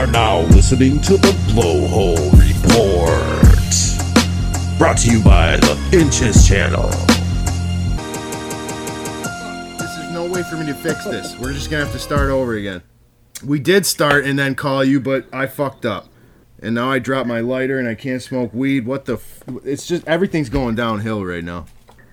are now listening to the Blowhole Report. Brought to you by the Inches Channel. This is no way for me to fix this. We're just gonna have to start over again. We did start and then call you, but I fucked up. And now I dropped my lighter and I can't smoke weed. What the? F- it's just everything's going downhill right now.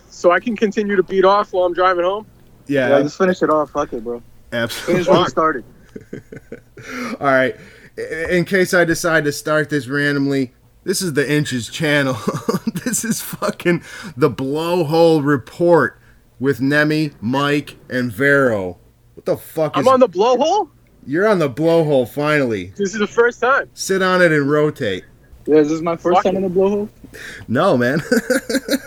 So I can continue to beat off while I'm driving home. Yeah, Yeah, just finish it off. Fuck it, bro. absolutely. Finish what started. All right. I- In case I decide to start this randomly, this is the Inches channel. this is fucking the Blowhole Report with Nemi, Mike, and Vero. What the fuck is? I'm on the blowhole. You're on the blowhole finally. This is the first time. Sit on it and rotate. Yeah, is this my first Fuck time it. in the blowhole? No, man.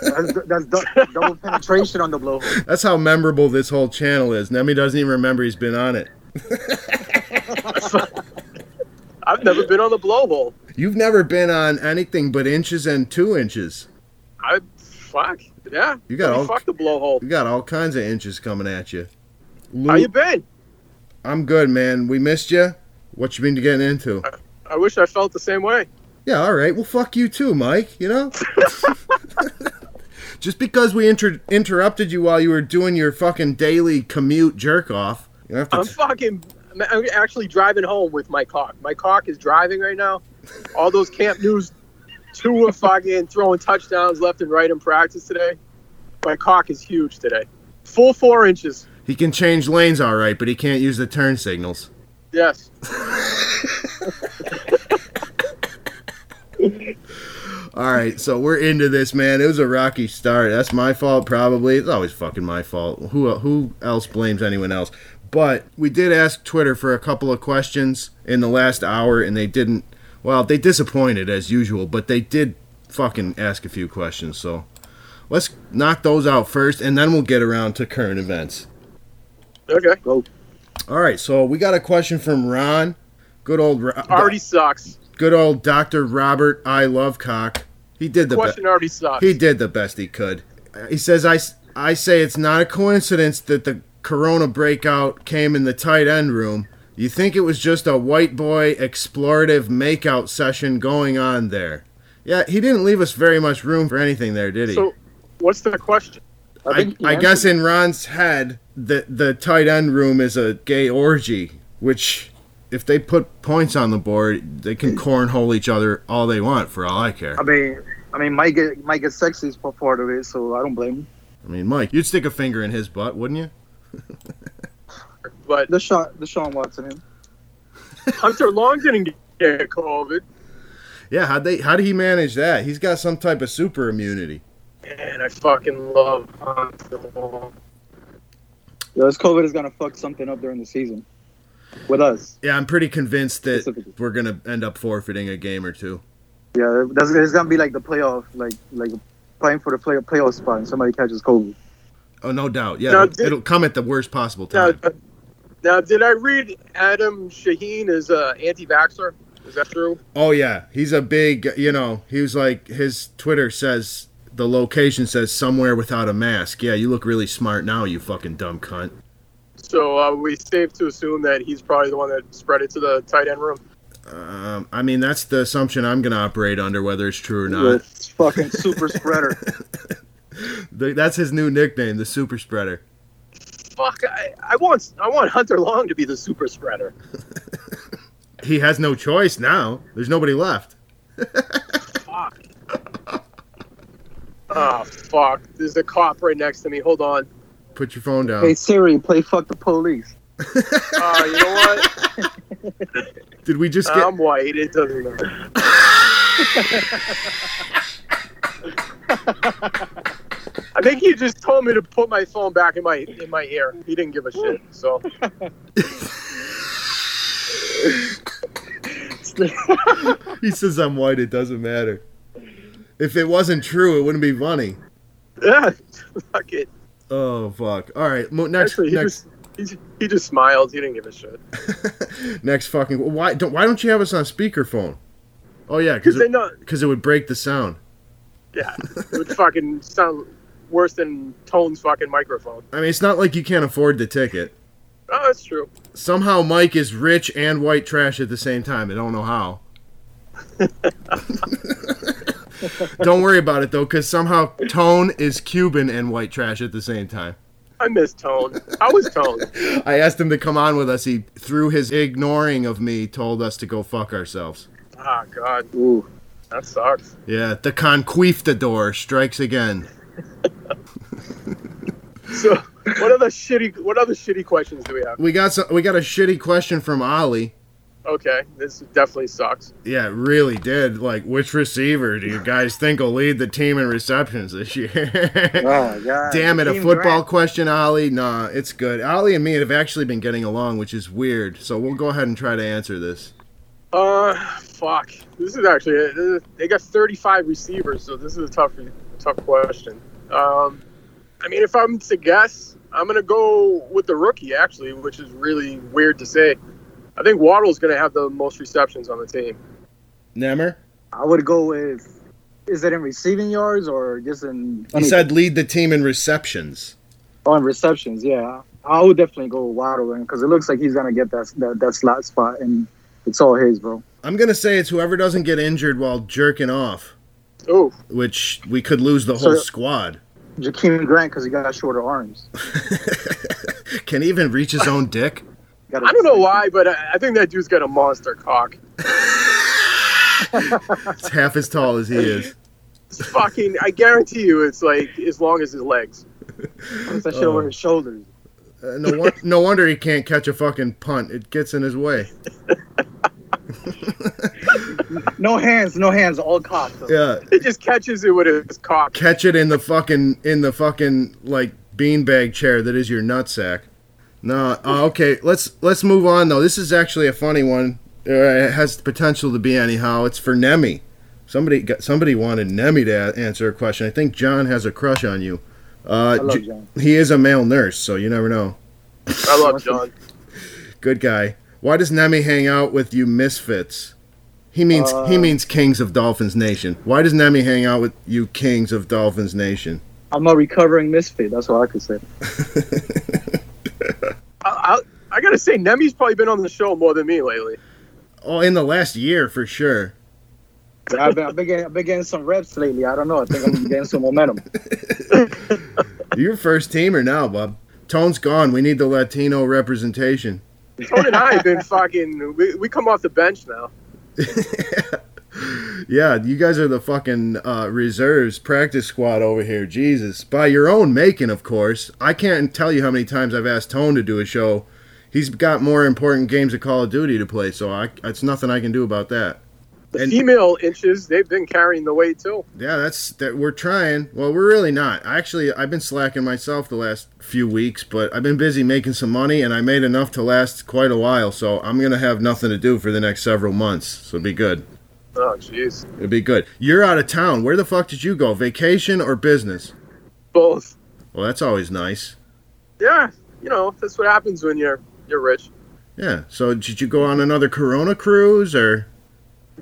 That's, that's du- double penetration on the blowhole. That's how memorable this whole channel is. Nemi doesn't even remember he's been on it. I've never been on the blowhole. You've never been on anything but inches and two inches. I fuck yeah. You got all- fuck the blowhole. You got all kinds of inches coming at you. How you been? I'm good, man. We missed you. What you been getting into? I wish I felt the same way. Yeah, all right. Well, fuck you too, Mike. You know. Just because we inter- interrupted you while you were doing your fucking daily commute jerk off, you have to. I'm fucking. I'm- actually driving home with my cock. My cock is driving right now. All those Camp News, two are fucking throwing touchdowns left and right in practice today. My cock is huge today. Full four inches. he can change lanes all right, but he can't use the turn signals. Yes. All right, so we're into this, man. It was a rocky start. That's my fault, probably. It's always fucking my fault. Who who else blames anyone else? But we did ask Twitter for a couple of questions in the last hour, and they didn't. Well, they disappointed as usual, but they did fucking ask a few questions. So let's knock those out first, and then we'll get around to current events. Okay. Go. All right, so we got a question from Ron. Good old Ro- Already sucks. good old Doctor Robert I Lovecock. He did the best. Question already sucks. He did the best he could. He says, I, I say it's not a coincidence that the corona breakout came in the tight end room. You think it was just a white boy explorative makeout session going on there. Yeah, he didn't leave us very much room for anything there, did he? So, what's the question? I, I, I guess in Ron's head, the, the tight end room is a gay orgy, which, if they put points on the board, they can cornhole each other all they want, for all I care. I mean, I mean, Mike get Mike Gesicki is part of it, so I don't blame him. I mean, Mike, you'd stick a finger in his butt, wouldn't you? But The shot, the Sean Watson. Him. Hunter Long didn't get COVID, Yeah, how they how did he manage that? He's got some type of super immunity. and I fucking love Hunter Long. Yo, this COVID is gonna fuck something up during the season with us. Yeah, I'm pretty convinced that we're gonna end up forfeiting a game or two. Yeah, that's it's gonna be like the playoff, like like playing for the play, playoff spot, and somebody catches COVID. Oh, no doubt. Yeah, Now, it'll, did- it'll come at the worst possible Now, time. now, did I read Adam Shaheen is a anti-vaxxer? Is that true? Oh yeah, he's a big. You know, he was like his Twitter says the location says somewhere without a mask. Yeah, you look really smart now, you fucking dumb cunt. So uh, we safe to assume that he's probably the one that spread it to the tight end room. Um, I mean, that's the assumption I'm gonna operate under, whether it's true or not. It's fucking super spreader. The- That's his new nickname, the super spreader. Fuck! I, I want I want Hunter Long to be the super spreader. He has no choice now. There's nobody left. Fuck. Oh fuck! There's a cop right next to me. Hold on. Put your phone down. hey Siri, play fuck the police. Uh, you know what? Did we just get? I'm white. It doesn't matter. I think he just told me to put my phone back in my in my ear. He didn't give a shit. So he says I'm white. It doesn't matter. If it wasn't true, it wouldn't be funny. yeah, fuck it. Oh fuck! All right, mo- next, Actually, he next, just he, he just smiled. He didn't give a shit. next fucking. Why don't Why don't you have us on speakerphone? Oh yeah, Because because they it, know. 'cause it would break the sound. Yeah, it would fucking sound worse than Tone's fucking microphone. I mean, it's not like you can't afford the ticket. Oh, that's true. Somehow Mike is rich and white trash at the same time. I don't know how. don't worry about it though, because somehow Tone is Cuban and white trash at the same time. I miss Tone. How was Tone? I asked him to come on with us. He, through his ignoring of me, told us to go fuck ourselves. Ah, God, Ooh. that sucks. Yeah, the conquistador strikes again. So, what other shitty? What other shitty questions do we have? We got some, we got a shitty question from Ali. Okay, this definitely sucks. Yeah, it really did. Like, which receiver do you guys think will lead the team in receptions this year? Oh god. Damn it, a football Grant. question, Ollie? Nah, it's good. Ollie and me have actually been getting along, which is weird. So we'll go ahead and try to answer this. Uh, fuck. This is actually this is- they got 35 receivers, so this is a tough, tough question. Um, I mean, if I'm to guess, I'm gonna go with the rookie actually, which is really weird to say. I think Waddle's gonna have the most receptions on the team. Nemmer? I would go with. Is it in receiving yards or just in? He said lead the team in receptions. on receptions. Yeah, I would definitely go with Waddle because it looks like he's gonna get that, that that slot spot, and it's all his, bro. I'm going to say it's whoever doesn't get injured while jerking off, Oh, which we could lose the whole So- squad. Jakeem Grant because he got shorter arms. Can he even reach his own dick? I don't know why, but I, I think that dude's got a monster cock. It's half as tall as he is. It's fucking, I guarantee you, it's like as long as his legs. Puts that shit over his shoulders. Uh, no, won- no wonder he can't catch a fucking punt. It gets in his way. No hands, no hands, all cock. Yeah, It just catches it with his cock. catch it in the fucking in the fucking like beanbag chair that is your nutsack. No, uh, okay. Let's let's move on though. This is actually a funny one. Uh, it has the potential to be anyhow. It's for Nemi. Somebody got somebody wanted Nemi to a- answer a question. I think John has a crush on you. Uh, I love J- John. he is a male nurse, so you never know. I love John. Good guy. Why does Nemi hang out with you misfits? He means he Uh, means kings of Dolphins Nation. Why does Nemi hang out with you kings of Dolphins Nation? I'm a recovering misfit. That's all I could say. I, I, I gotta say, Nemi's probably been on the show more than me lately. Oh, in the last year for sure. I've been, I've, been getting, I've been getting some reps lately. I don't know. I think I'm getting some momentum. You're first teamer now, bub. Tone's gone. We need the Latino representation. Tony and I have been fucking. We, we come off the bench now. Yeah, you guys are the fucking uh, reserves practice squad over here. Jesus, by your own making, of course. I can't tell you how many times I've asked Tone to do a show. He's got more important games of Call of Duty to play, so I, it's nothing I can do about that. The And- female inches, they've been carrying the weight too. Yeah, that's that. We're trying. Well, we're really not. Actually, I've been slacking myself the last few weeks, but I've been busy making some money, and I made enough to last quite a while. So I'm gonna have nothing to do for the next several months. So it'll be good. Oh, jeez. It'll be good. You're out of town. Where the fuck did you go? Vacation or business? Both. Well, that's always nice. Yeah, you know that's what happens when you're you're rich. Yeah. So did you go on another Corona cruise or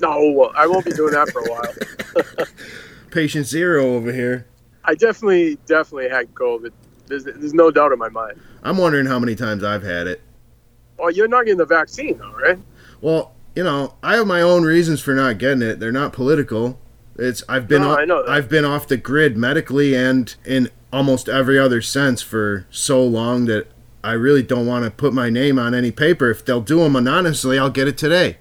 No, I won't be doing that for a while. patient zero over here? I definitely, definitely had COVID. There's, there's no doubt in my mind. I'm wondering how many times I've had it. Well, you're not getting the vaccine, though, right? Well, you know, I have my own reasons for not getting it. They're not political. It's I've been No, off, I know that. I've been off the grid medically and in almost every other sense for so long that I really don't want to put my name on any paper. If they'll do them anonymously, I'll get it today.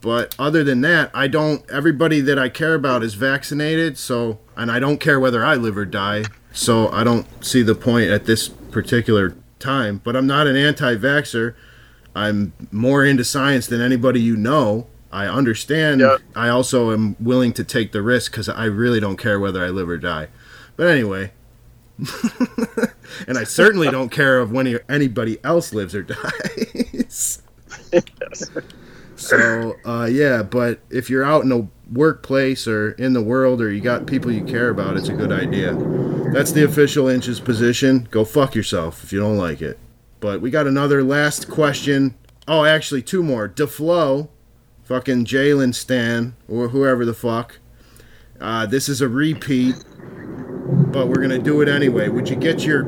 But other than that, I don't. Everybody that I care about is vaccinated, so and I don't care whether I live or die. So I don't see the point at this particular time. But I'm not an anti-vaxxer. I'm more into science than anybody you know. I understand. Yeah. I also am willing to take the risk because I really don't care whether I live or die. But anyway, and I certainly don't care of when anybody else lives or dies. So uh, yeah, but if you're out in a workplace or in the world or you got people you care about, it's a good idea. That's the official inches position. Go fuck yourself if you don't like it. But we got another last question. Oh, actually, two more. DeFlo, fucking Jalen Stan, or whoever the fuck. Uh, this is a repeat, but we're gonna do it anyway. Would you get your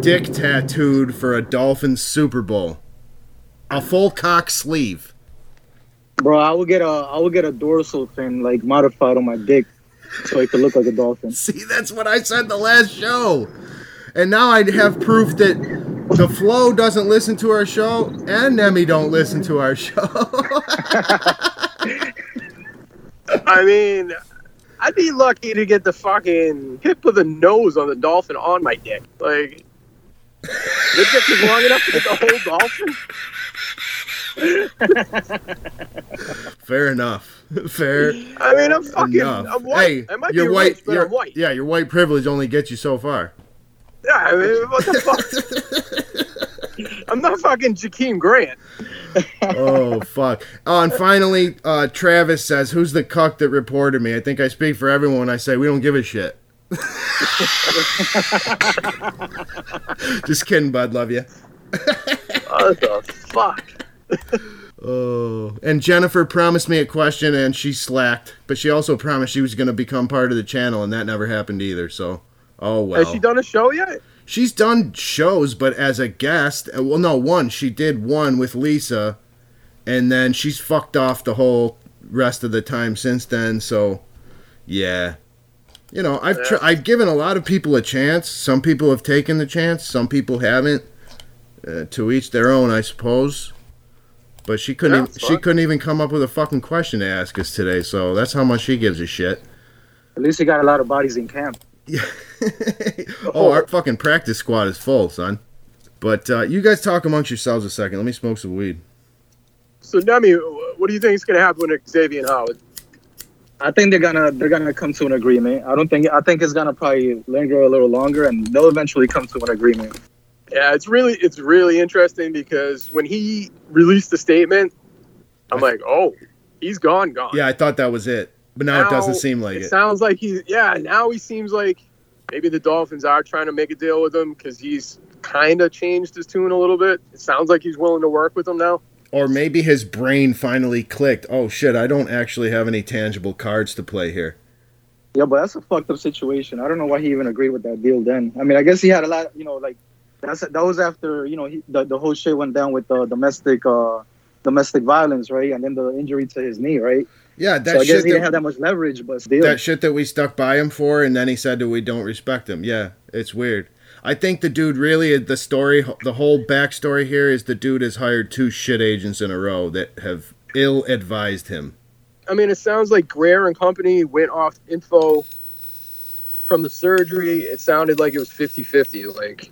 dick tattooed for a Dolphins Super Bowl? A full cock sleeve. Bro, I would get a I would get a dorsal fin like modified on my dick so it could look like a dolphin. See, that's what I said the last show. And now I have proof that the Flow doesn't listen to our show and Nemi don't listen to our show. I mean, I'd be lucky to get the fucking tip of the nose on the dolphin on my dick. Like, the dick is long enough to get the whole dolphin. Fair enough. Fair I mean, I'm fucking. enough. I'm white. Hey, I might your be white, rich, but your, I'm white. yeah, your white privilege only gets you so far. Yeah, I mean, what the fuck? I'm not fucking Jakeem Grant. oh fuck! Oh, and finally, uh, Travis says, "Who's the cuck that reported me?" I think I speak for everyone when I say we don't give a shit. Just kidding, bud. Love you. What the fuck? Oh, and Jennifer promised me a question, and she slacked. But she also promised she was going to become part of the channel, and that never happened either. So, oh well. Has she done a show yet? She's done shows, but as a guest. uh, Well, no, one. She did one with Lisa, and then she's fucked off the whole rest of the time since then. So, yeah. You know, I've tr- I've given a lot of people a chance. Some people have taken the chance. Some people haven't. Uh, to each their own, I suppose. But she couldn't. Yeah, even, she couldn't even come up with a fucking question to ask us today. So that's how much she gives a shit. At least you got a lot of bodies in camp. Yeah. oh, our fucking practice squad is full, son. But uh, you guys talk amongst yourselves a second. Let me smoke some weed. So, Nemi, what do you think is going to happen with Xavier and Howard? I think they're gonna they're gonna come to an agreement. I don't think I think it's gonna probably linger a little longer, and they'll eventually come to an agreement. Yeah, it's really it's really interesting because when he released the statement, I'm like, oh, he's gone, gone. Yeah, I thought that was it, but now, it doesn't seem like it it. sounds like he's yeah. Now he seems like maybe the Dolphins are trying to make a deal with him because he's kind of changed his tune a little bit. It sounds like he's willing to work with them now. Or maybe his brain finally clicked. Oh shit! I don't actually have any tangible cards to play here. Yeah, but that's a fucked up situation. I don't know why he even agreed with that deal then. I mean, I guess he had a lot, you know, like that's that was after you know he, the the whole shit went down with the domestic uh domestic violence, right? And then the injury to his knee, right? Yeah, that so I guess shit. he didn't That, have that much leverage, but still. that shit that we stuck by him for, and then he said that we don't respect him. Yeah, it's weird. I think the dude really the story, the whole backstory here is the dude has hired two shit agents in a row that have ill advised him. I mean, it sounds like Grier and company went off info from the surgery. It sounded like it was 50-50. Like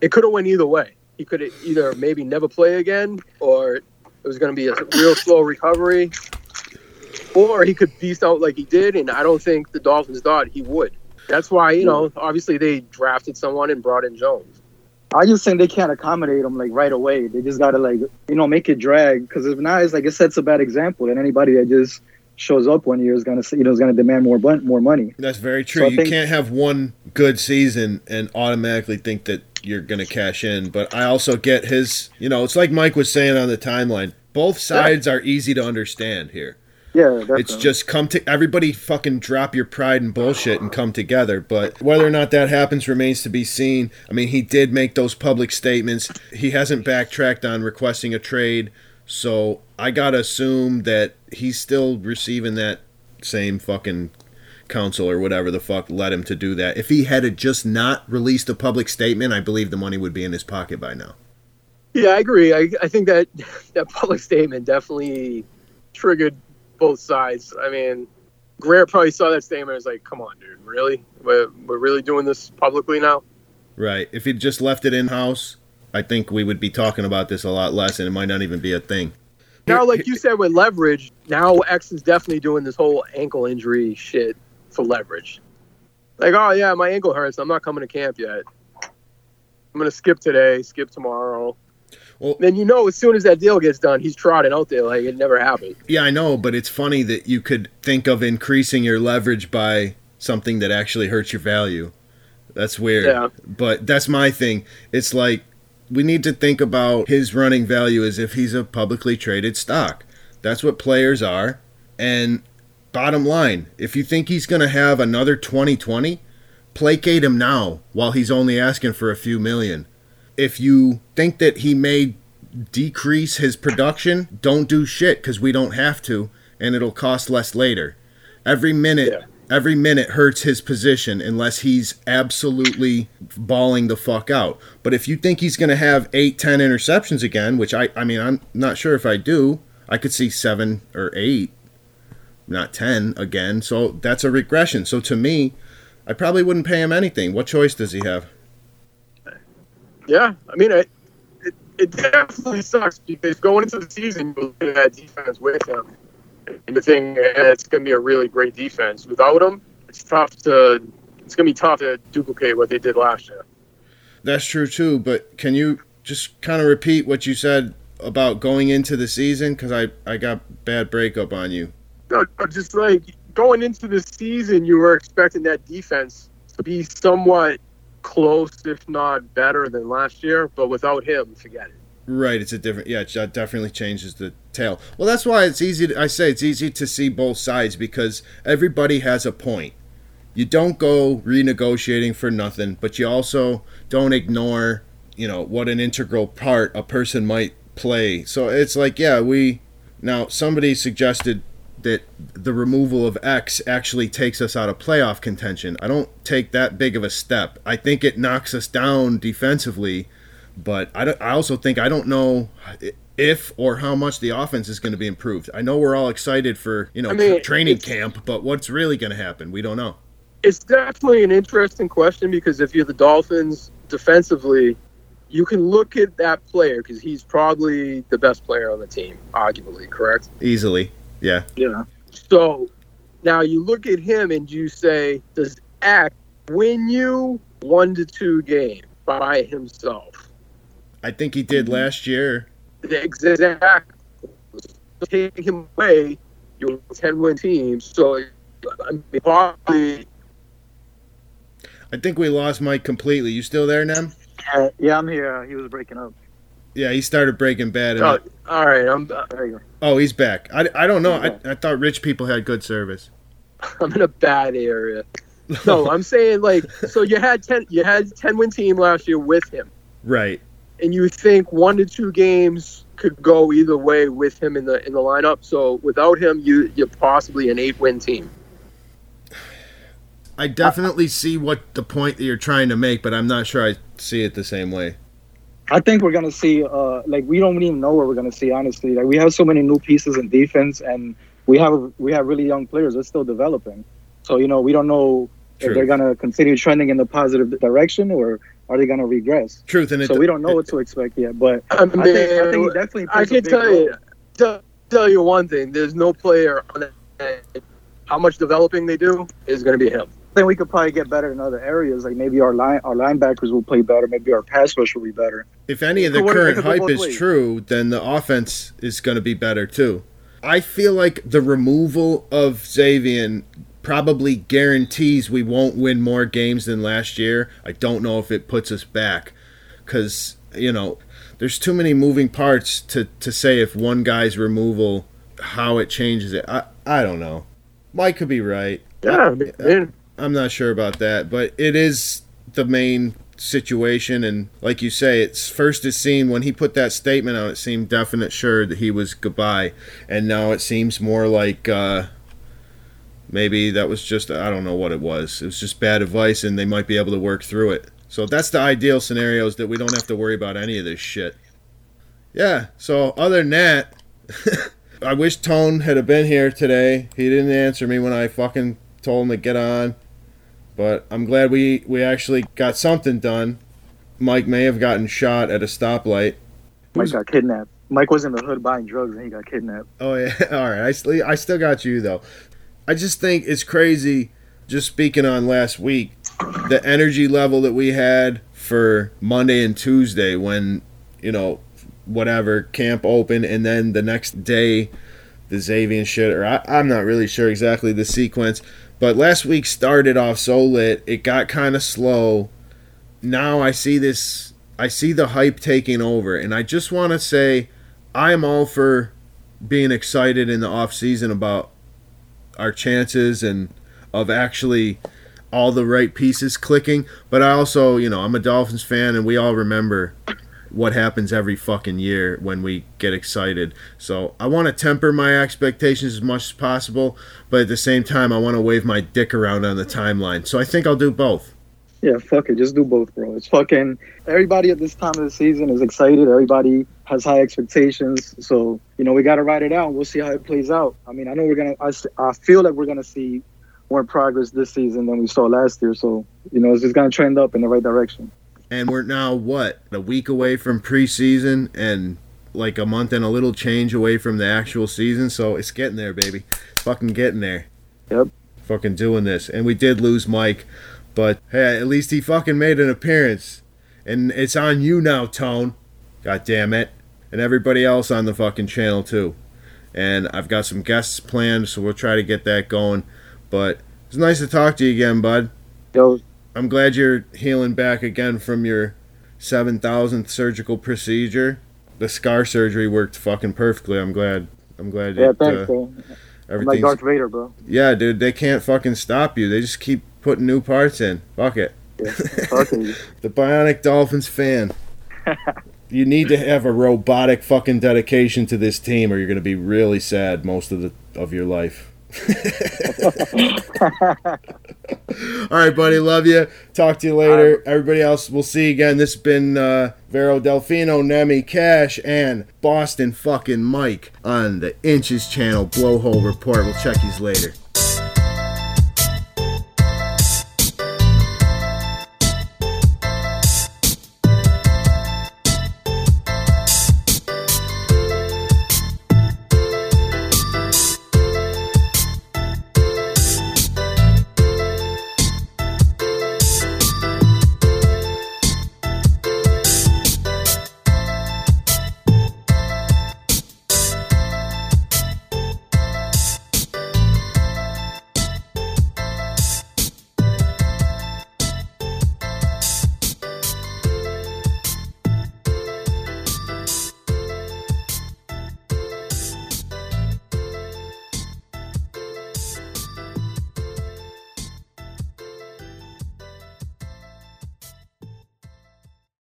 it could have went either way. He could have either maybe never play again, or it was going to be a real slow recovery, or he could beast out like he did. And I don't think the Dolphins thought he would. That's why you know, obviously they drafted someone and brought in Jones. I just think they can't accommodate him like right away. They just gotta like you know make it drag because if not, it's like it sets a bad example. And anybody that just shows up one year is gonna you know is gonna demand more more money. That's very true. So you think- can't have one good season and automatically think that you're going to cash in. But I also get his, you know, it's like Mike was saying on the timeline. Both sides are easy to understand here. Yeah, definitely. It's just come to everybody fucking drop your pride and bullshit and come together. But whether or not that happens remains to be seen. I mean, he did make those public statements. He hasn't backtracked on requesting a trade. So I got to assume that he's still receiving that same fucking counsel or whatever the fuck led him to do that. If he had just not released a public statement, I believe the money would be in his pocket by now. Yeah, I agree. I, I think that that public statement definitely triggered both sides. I mean, Grier probably saw that statement and was like, come on, dude, really? We're, we're really doing this publicly now? Right. If he'd just left it in house, I think we would be talking about this a lot less and it might not even be a thing. Now, like you said with leverage, now X is definitely doing this whole ankle injury shit for leverage. Like, oh, yeah, my ankle hurts. I'm not coming to camp yet. I'm going to skip today, skip tomorrow. Well- then you know, as soon as that deal gets done, he's trotting out there like it never happened. Yeah, I know, but it's funny that you could think of increasing your leverage by something that actually hurts your value. That's weird. Yeah. But that's my thing. It's like we need to think about his running value as if he's a publicly traded stock. That's what players are. And bottom line, if you think he's going to have another 2020, placate him now while he's only asking for a few million. If you think that he may decrease his production, don't do shit because we don't have to, and it'll cost less later. Every minute, Yeah. Every minute hurts his position unless he's absolutely bawling the fuck out. But if you think he's going to have eight, ten interceptions again, which I, I mean, I'm not sure if I do, I could see seven or eight, not ten again. So that's a regression. So to me, I probably wouldn't pay him anything. What choice does he have? Yeah, I mean, it, it, it definitely sucks because going into the season, looking at that defense with him, and you think eh, it's going to be a really great defense. Without him, it's tough to it's going to be tough to duplicate what they did last year. That's true too, but can you just kind of repeat what you said about going into the season? Because I, I got bad breakup on you. No, just like going into the season, you were expecting that defense to be somewhat close, if not better, than last year. But without him, forget it. Right, it's a different. Yeah, that definitely changes the tale. Well, that's why it's easy. To, I say it's easy to see both sides because everybody has a point. You don't go renegotiating for nothing, but you also don't ignore, you know, what an integral part a person might play. So it's like, yeah, we now somebody suggested that the removal of X actually takes us out of playoff contention. I don't take that big of a step. I think it knocks us down defensively, but I, don't, I also think I don't know if or how much the offense is going to be improved. I know we're all excited for you know I mean, training camp, but what's really going to happen? We don't know. It's definitely an interesting question because if you're the Dolphins defensively, you can look at that player because he's probably the best player on the team, arguably, correct? Easily, yeah. Yeah. So now you look at him and you say, does Act win you one to two games by himself? I think he did last year. The exact taking him away, you're a 10 win team. So I mean, probably I think we lost Mike completely. You still there, Nem? Uh, yeah, I'm here. He was breaking up. Yeah, he started breaking bad. Oh, all right. I'm There you go. oh, he's back. I, I don't know. I, I thought rich people had good service. I'm in a bad area. No, I'm saying like so you had 10 you had 10 win team last year with him. right. And you think one to two games could go either way with him in the in the lineup. So without him, you you're possibly an eight win team. I definitely see what the point that you're trying to make, but I'm not sure I see it the same way. I think we're gonna see. Uh, like we don't even know what we're gonna see. Honestly, like we have so many new pieces in defense, and we have we have really young players. They're still developing. So you know, we don't know True. if they're gonna continue trending in the positive direction or are they gonna regress. Truth, and it, So we don't know what to expect yet. But I mean, I think, I think he definitely. I plays a can big tell role. you tell, tell you one thing. There's no player on that. How much developing they do is going to be him. I think we could probably get better in other areas. Like maybe our line, our linebackers will play better. Maybe our pass rush will be better. if any of the So current it could go hype is ways? true, then the offense is going to be better too. I feel like the removal of Xavier probably guarantees we won't win more games than last year. I don't know if it puts us back because you know there's too many moving parts to to say if one guy's removal how it changes it. I I don't know. Mike could be right. Yeah, man. I'm not sure about that, but it is the main situation. And like you say, it's first it seemed when he put that statement out, it seemed definite sure that he was goodbye, and now it seems more like uh, maybe that was just I don't know what it was. It was just bad advice, and they might be able to work through it. So that's the ideal scenario is that we don't have to worry about any of this shit. Yeah. So other than that. I wish Tone had have been here today. He didn't answer me when I fucking told him to get on. But I'm glad we, we actually got something done. Mike may have gotten shot at a stoplight. Mike got kidnapped. Mike was in the hood buying drugs and he got kidnapped. Oh yeah, all right. I still I still got you though. I just think it's crazy. Just speaking on last week, the energy level that we had for Monday and Tuesday when you know whatever camp open, and then the next day the Xavier shit. Or I, I'm not really sure exactly the sequence, but last week started off so lit. It got kind of slow. Now I see this. I see the hype taking over, and I just want to say, I am all for being excited in the off season about our chances and of actually all the right pieces clicking. But I also, you know, I'm a Dolphins fan, and we all remember what happens every fucking year when we get excited. So I want to temper my expectations as much as possible, but at the same time, I want to wave my dick around on the timeline. So I think I'll do both. Yeah, fuck it. Just do both, bro. It's fucking everybody at this time of the season is excited. Everybody has high expectations. So, you know, we got to ride it out we'll see how it plays out. I mean, I know we're going to, I feel like we're going to see more progress this season than we saw last year. So, you know, it's just going to trend up in the right direction. And we're now, what, a week away from preseason and like a month and a little change away from the actual season. So it's getting there, baby. Fucking getting there. Yep. Fucking doing this. And we did lose Mike. But hey, at least he fucking made an appearance. And it's on you now, Tone. God damn it. And everybody else on the fucking channel too. And I've got some guests planned, so we'll try to get that going. But it's nice to talk to you again, bud. Yo, I'm glad you're healing back again from your 7,000th surgical procedure. The scar surgery worked fucking perfectly. I'm glad. I'm glad yeah, it, thanks, uh, I'm like Darth Vader, bro. yeah, dude, they can't fucking stop you. They just keep putting new parts in. Fuck it. Yeah, fuck it. The Bionic Dolphins fan. you need to have a robotic fucking dedication to this team, or you're gonna be really sad most of the of your life. All right, buddy. Love you. Talk to you later. Everybody else, we'll see you again. This has been uh, Vero Delfino, Nemi Cash, and Boston fucking Mike on the Inches channel Blowhole Report. We'll check these later.